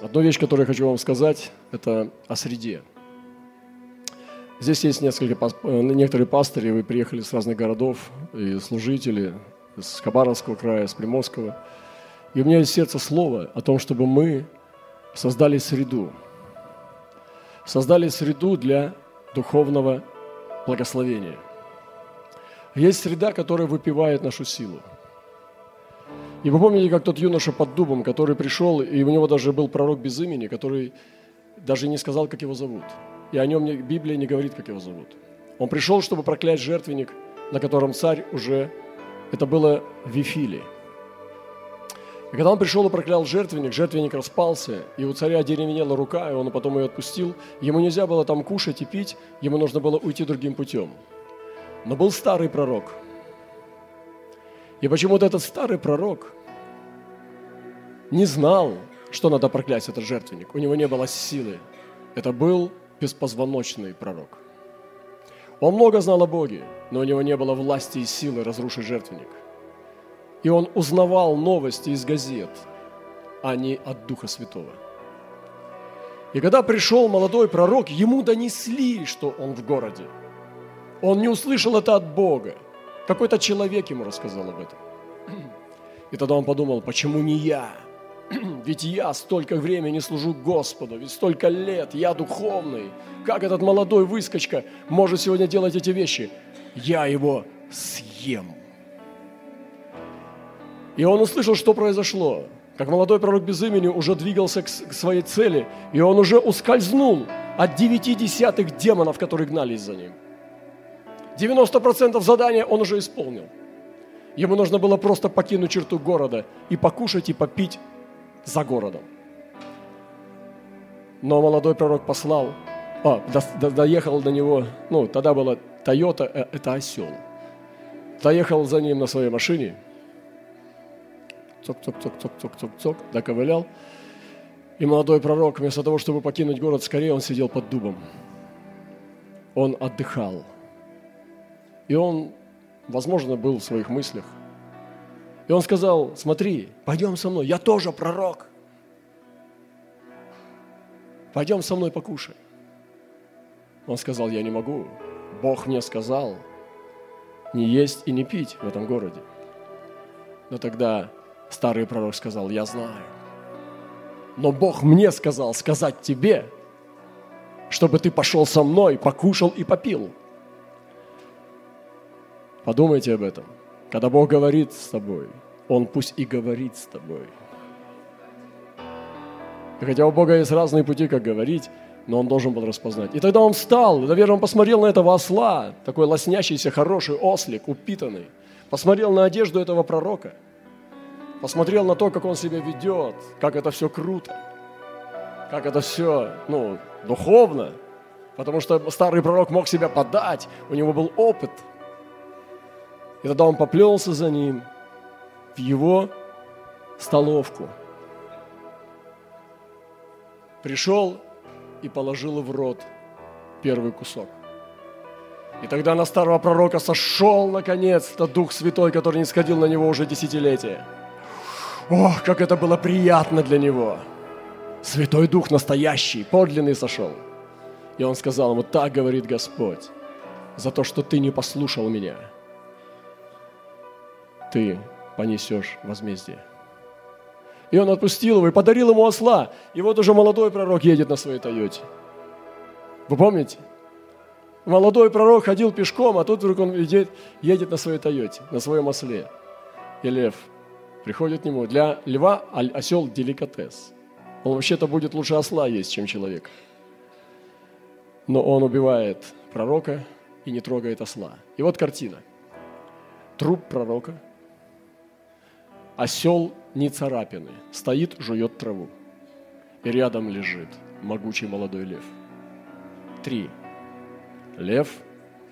Одну вещь, которую я хочу вам сказать, это о среде. Здесь есть несколько, э, некоторые пастыри, вы приехали с разных городов, и служители с Хабаровского края, с Приморского. И у меня есть сердце слово о том, чтобы мы создали среду. Создали среду для духовного благословения. Есть среда, которая выпивает нашу силу. И вы помните, как тот юноша под дубом, который пришел, и у него даже был пророк без имени, который даже не сказал, как его зовут. И о нем Библия не говорит, как его зовут. Он пришел, чтобы проклять жертвенник, на котором царь уже... Это было в Вифиле. И когда он пришел и проклял жертвенник, жертвенник распался, и у царя деревенела рука, и он потом ее отпустил. Ему нельзя было там кушать и пить, ему нужно было уйти другим путем. Но был старый пророк. И почему-то этот старый пророк не знал, что надо проклясть этот жертвенник. У него не было силы. Это был беспозвоночный пророк. Он много знал о Боге, но у него не было власти и силы разрушить жертвенник. И он узнавал новости из газет, а не от Духа Святого. И когда пришел молодой пророк, ему донесли, что он в городе. Он не услышал это от Бога. Какой-то человек ему рассказал об этом. И тогда он подумал, почему не я? Ведь я столько времени служу Господу, ведь столько лет, я духовный. Как этот молодой выскочка может сегодня делать эти вещи? Я его съем. И он услышал, что произошло. Как молодой пророк без имени уже двигался к своей цели, и он уже ускользнул от девяти десятых демонов, которые гнались за ним. 90% задания он уже исполнил. Ему нужно было просто покинуть черту города и покушать и попить за городом. Но молодой пророк послал, а, до, до, доехал до него, ну, тогда была Тойота, э, это осел. Доехал за ним на своей машине – цок-цок-цок-цок-цок-цок-цок, доковылял. И молодой пророк, вместо того, чтобы покинуть город скорее, он сидел под дубом. Он отдыхал. И он, возможно, был в своих мыслях. И он сказал, смотри, пойдем со мной, я тоже пророк. Пойдем со мной покушай. Он сказал, я не могу. Бог мне сказал не есть и не пить в этом городе. Но тогда Старый пророк сказал, я знаю. Но Бог мне сказал сказать тебе, чтобы ты пошел со мной, покушал и попил. Подумайте об этом. Когда Бог говорит с тобой, Он пусть и говорит с тобой. И хотя у Бога есть разные пути, как говорить, но он должен был распознать. И тогда он встал, наверное, он посмотрел на этого осла, такой лоснящийся, хороший ослик, упитанный. Посмотрел на одежду этого пророка – посмотрел на то, как он себя ведет, как это все круто, как это все, ну, духовно, потому что старый пророк мог себя подать, у него был опыт. И тогда он поплелся за ним в его столовку. Пришел и положил в рот первый кусок. И тогда на старого пророка сошел наконец-то Дух Святой, который не сходил на него уже десятилетия – Ох, как это было приятно для него. Святой Дух настоящий, подлинный сошел. И он сказал ему, так говорит Господь, за то, что ты не послушал меня, ты понесешь возмездие. И он отпустил его и подарил ему осла. И вот уже молодой пророк едет на своей Тойоте. Вы помните? Молодой пророк ходил пешком, а тут вдруг он едет, едет на своей Тойоте, на своем осле. И лев приходит к нему. Для льва осел деликатес. Он вообще-то будет лучше осла есть, чем человек. Но он убивает пророка и не трогает осла. И вот картина. Труп пророка, осел не царапины, стоит, жует траву. И рядом лежит могучий молодой лев. Три. Лев,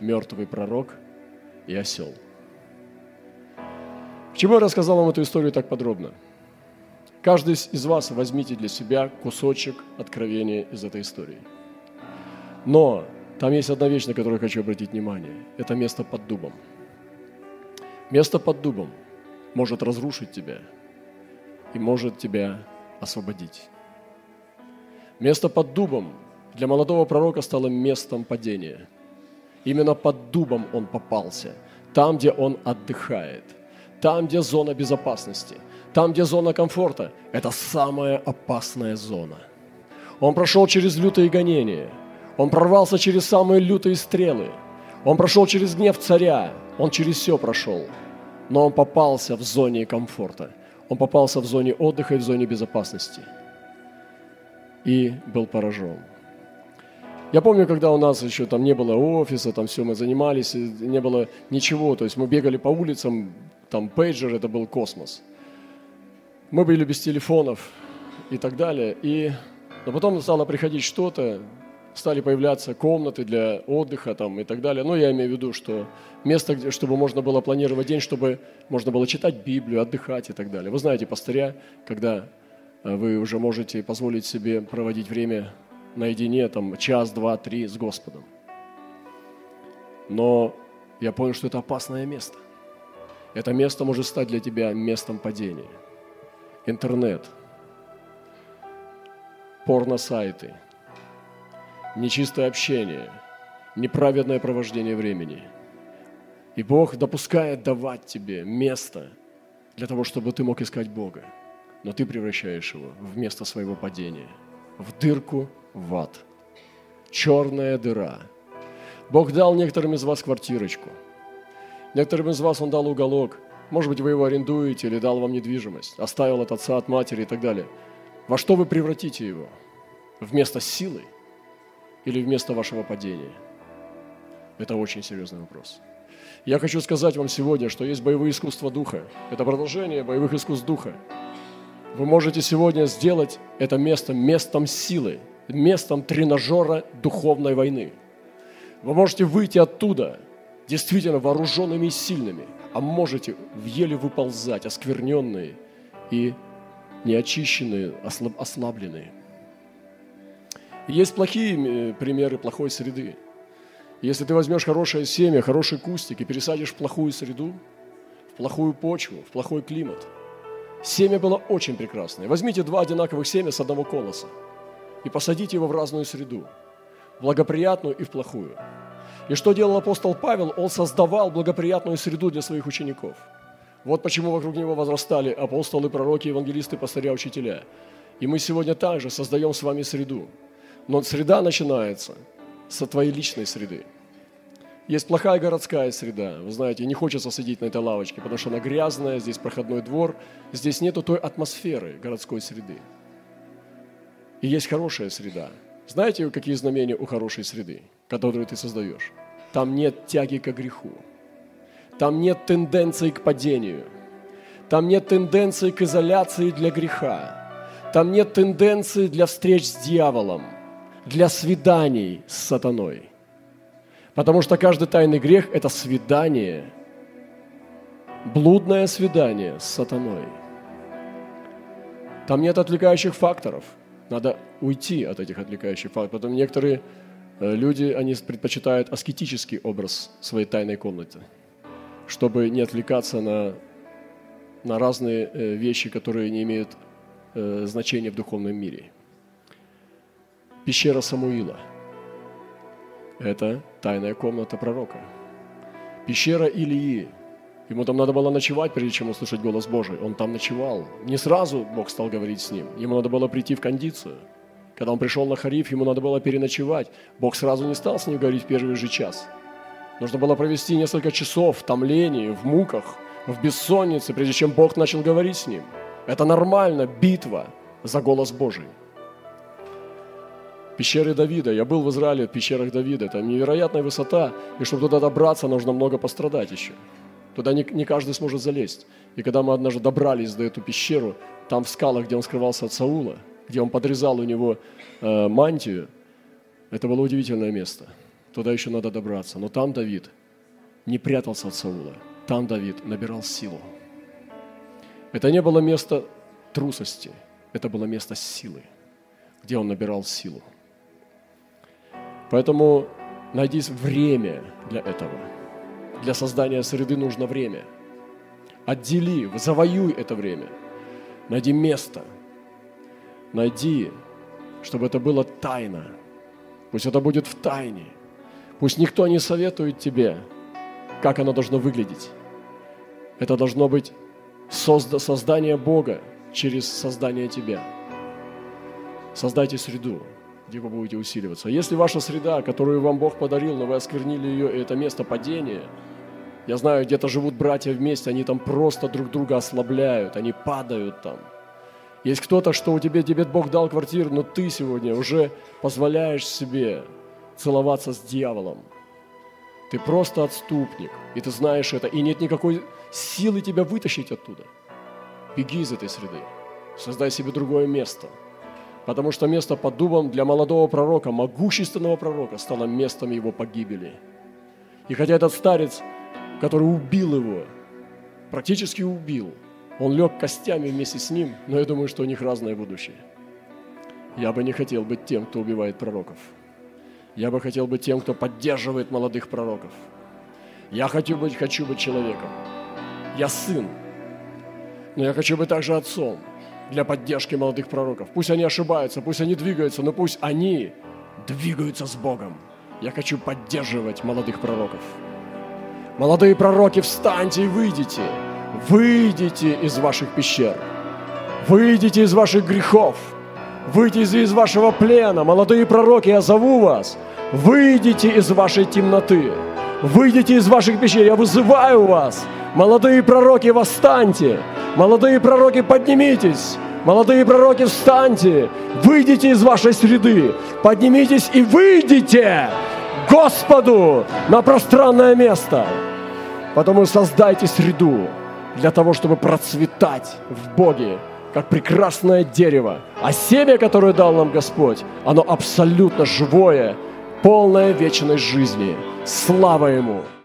мертвый пророк и осел – Почему я рассказал вам эту историю так подробно? Каждый из вас возьмите для себя кусочек откровения из этой истории. Но там есть одна вещь, на которую хочу обратить внимание. Это место под дубом. Место под дубом может разрушить тебя и может тебя освободить. Место под дубом для молодого пророка стало местом падения. Именно под дубом он попался, там, где он отдыхает, там, где зона безопасности, там, где зона комфорта. Это самая опасная зона. Он прошел через лютые гонения, он прорвался через самые лютые стрелы, он прошел через гнев царя, он через все прошел, но он попался в зоне комфорта, он попался в зоне отдыха и в зоне безопасности и был поражен. Я помню, когда у нас еще там не было офиса, там все мы занимались, не было ничего, то есть мы бегали по улицам, там пейджер, это был космос. Мы были без телефонов и так далее. И, но потом стало приходить что-то, стали появляться комнаты для отдыха там, и так далее. Но я имею в виду, что место, где, чтобы можно было планировать день, чтобы можно было читать Библию, отдыхать и так далее. Вы знаете, пастыря, когда э, вы уже можете позволить себе проводить время наедине, там, час, два, три с Господом. Но я понял, что это опасное место. Это место может стать для тебя местом падения. Интернет, порно-сайты, нечистое общение, неправедное провождение времени. И Бог допускает давать тебе место для того, чтобы ты мог искать Бога. Но ты превращаешь его в место своего падения, в дырку в ад. Черная дыра. Бог дал некоторым из вас квартирочку. Некоторым из вас Он дал уголок. Может быть, вы его арендуете или дал вам недвижимость, оставил от отца, от матери и так далее. Во что вы превратите его? Вместо силы или вместо вашего падения? Это очень серьезный вопрос. Я хочу сказать вам сегодня, что есть боевые искусства духа. Это продолжение боевых искусств духа. Вы можете сегодня сделать это место местом силы – местом тренажера духовной войны. Вы можете выйти оттуда действительно вооруженными и сильными, а можете еле выползать, оскверненные и неочищенные, ослаб, ослабленные. Есть плохие э, примеры плохой среды. Если ты возьмешь хорошее семя, хороший кустик и пересадишь в плохую среду, в плохую почву, в плохой климат, семя было очень прекрасное. Возьмите два одинаковых семя с одного колоса – и посадить его в разную среду, благоприятную и в плохую. И что делал апостол Павел? Он создавал благоприятную среду для своих учеников. Вот почему вокруг него возрастали апостолы, пророки, евангелисты, пастыря, учителя. И мы сегодня также создаем с вами среду. Но среда начинается со твоей личной среды. Есть плохая городская среда. Вы знаете, не хочется сидеть на этой лавочке, потому что она грязная, здесь проходной двор, здесь нету той атмосферы городской среды. И есть хорошая среда. Знаете, какие знамения у хорошей среды, которую ты создаешь? Там нет тяги к греху. Там нет тенденции к падению. Там нет тенденции к изоляции для греха. Там нет тенденции для встреч с дьяволом, для свиданий с сатаной. Потому что каждый тайный грех – это свидание, блудное свидание с сатаной. Там нет отвлекающих факторов – надо уйти от этих отвлекающих факторов. Потом некоторые э, люди, они предпочитают аскетический образ своей тайной комнаты, чтобы не отвлекаться на, на разные э, вещи, которые не имеют э, значения в духовном мире. Пещера Самуила – это тайная комната пророка. Пещера Илии – Ему там надо было ночевать, прежде чем услышать голос Божий. Он там ночевал. Не сразу Бог стал говорить с ним. Ему надо было прийти в кондицию. Когда он пришел на Хариф, ему надо было переночевать. Бог сразу не стал с ним говорить в первый же час. Нужно было провести несколько часов в томлении, в муках, в бессоннице, прежде чем Бог начал говорить с ним. Это нормально, битва за голос Божий. Пещеры Давида. Я был в Израиле в пещерах Давида. Это невероятная высота, и чтобы туда добраться, нужно много пострадать еще. Туда не, не каждый сможет залезть. И когда мы однажды добрались до эту пещеру, там в скалах, где он скрывался от Саула, где он подрезал у него э, мантию, это было удивительное место. Туда еще надо добраться. Но там Давид не прятался от Саула. Там Давид набирал силу. Это не было место трусости, это было место силы, где он набирал силу. Поэтому найди время для этого – для создания среды нужно время. Отдели, завоюй это время. Найди место. Найди чтобы это было тайно. Пусть это будет в тайне. Пусть никто не советует тебе, как оно должно выглядеть. Это должно быть созда- создание Бога через создание тебя. Создайте среду, где вы будете усиливаться. Если ваша среда, которую вам Бог подарил, но вы осквернили ее, и это место падения, я знаю, где-то живут братья вместе, они там просто друг друга ослабляют, они падают там. Есть кто-то, что у тебя, тебе Бог дал квартиру, но ты сегодня уже позволяешь себе целоваться с дьяволом. Ты просто отступник, и ты знаешь это, и нет никакой силы тебя вытащить оттуда. Беги из этой среды, создай себе другое место – Потому что место под дубом для молодого пророка, могущественного пророка, стало местом его погибели. И хотя этот старец, который убил его, практически убил, он лег костями вместе с ним, но я думаю, что у них разное будущее. Я бы не хотел быть тем, кто убивает пророков. Я бы хотел быть тем, кто поддерживает молодых пророков. Я хочу быть, хочу быть человеком. Я сын, но я хочу быть также отцом – для поддержки молодых пророков. Пусть они ошибаются, пусть они двигаются, но пусть они двигаются с Богом. Я хочу поддерживать молодых пророков. Молодые пророки, встаньте и выйдите. Выйдите из ваших пещер. Выйдите из ваших грехов. Выйдите из вашего плена. Молодые пророки, я зову вас. Выйдите из вашей темноты. Выйдите из ваших пещер. Я вызываю вас. Молодые пророки, восстаньте. Молодые пророки, поднимитесь. Молодые пророки, встаньте. Выйдите из вашей среды. Поднимитесь и выйдите Господу на пространное место. Потому создайте среду для того, чтобы процветать в Боге, как прекрасное дерево. А семя, которое дал нам Господь, оно абсолютно живое, полное вечной жизни. Слава Ему!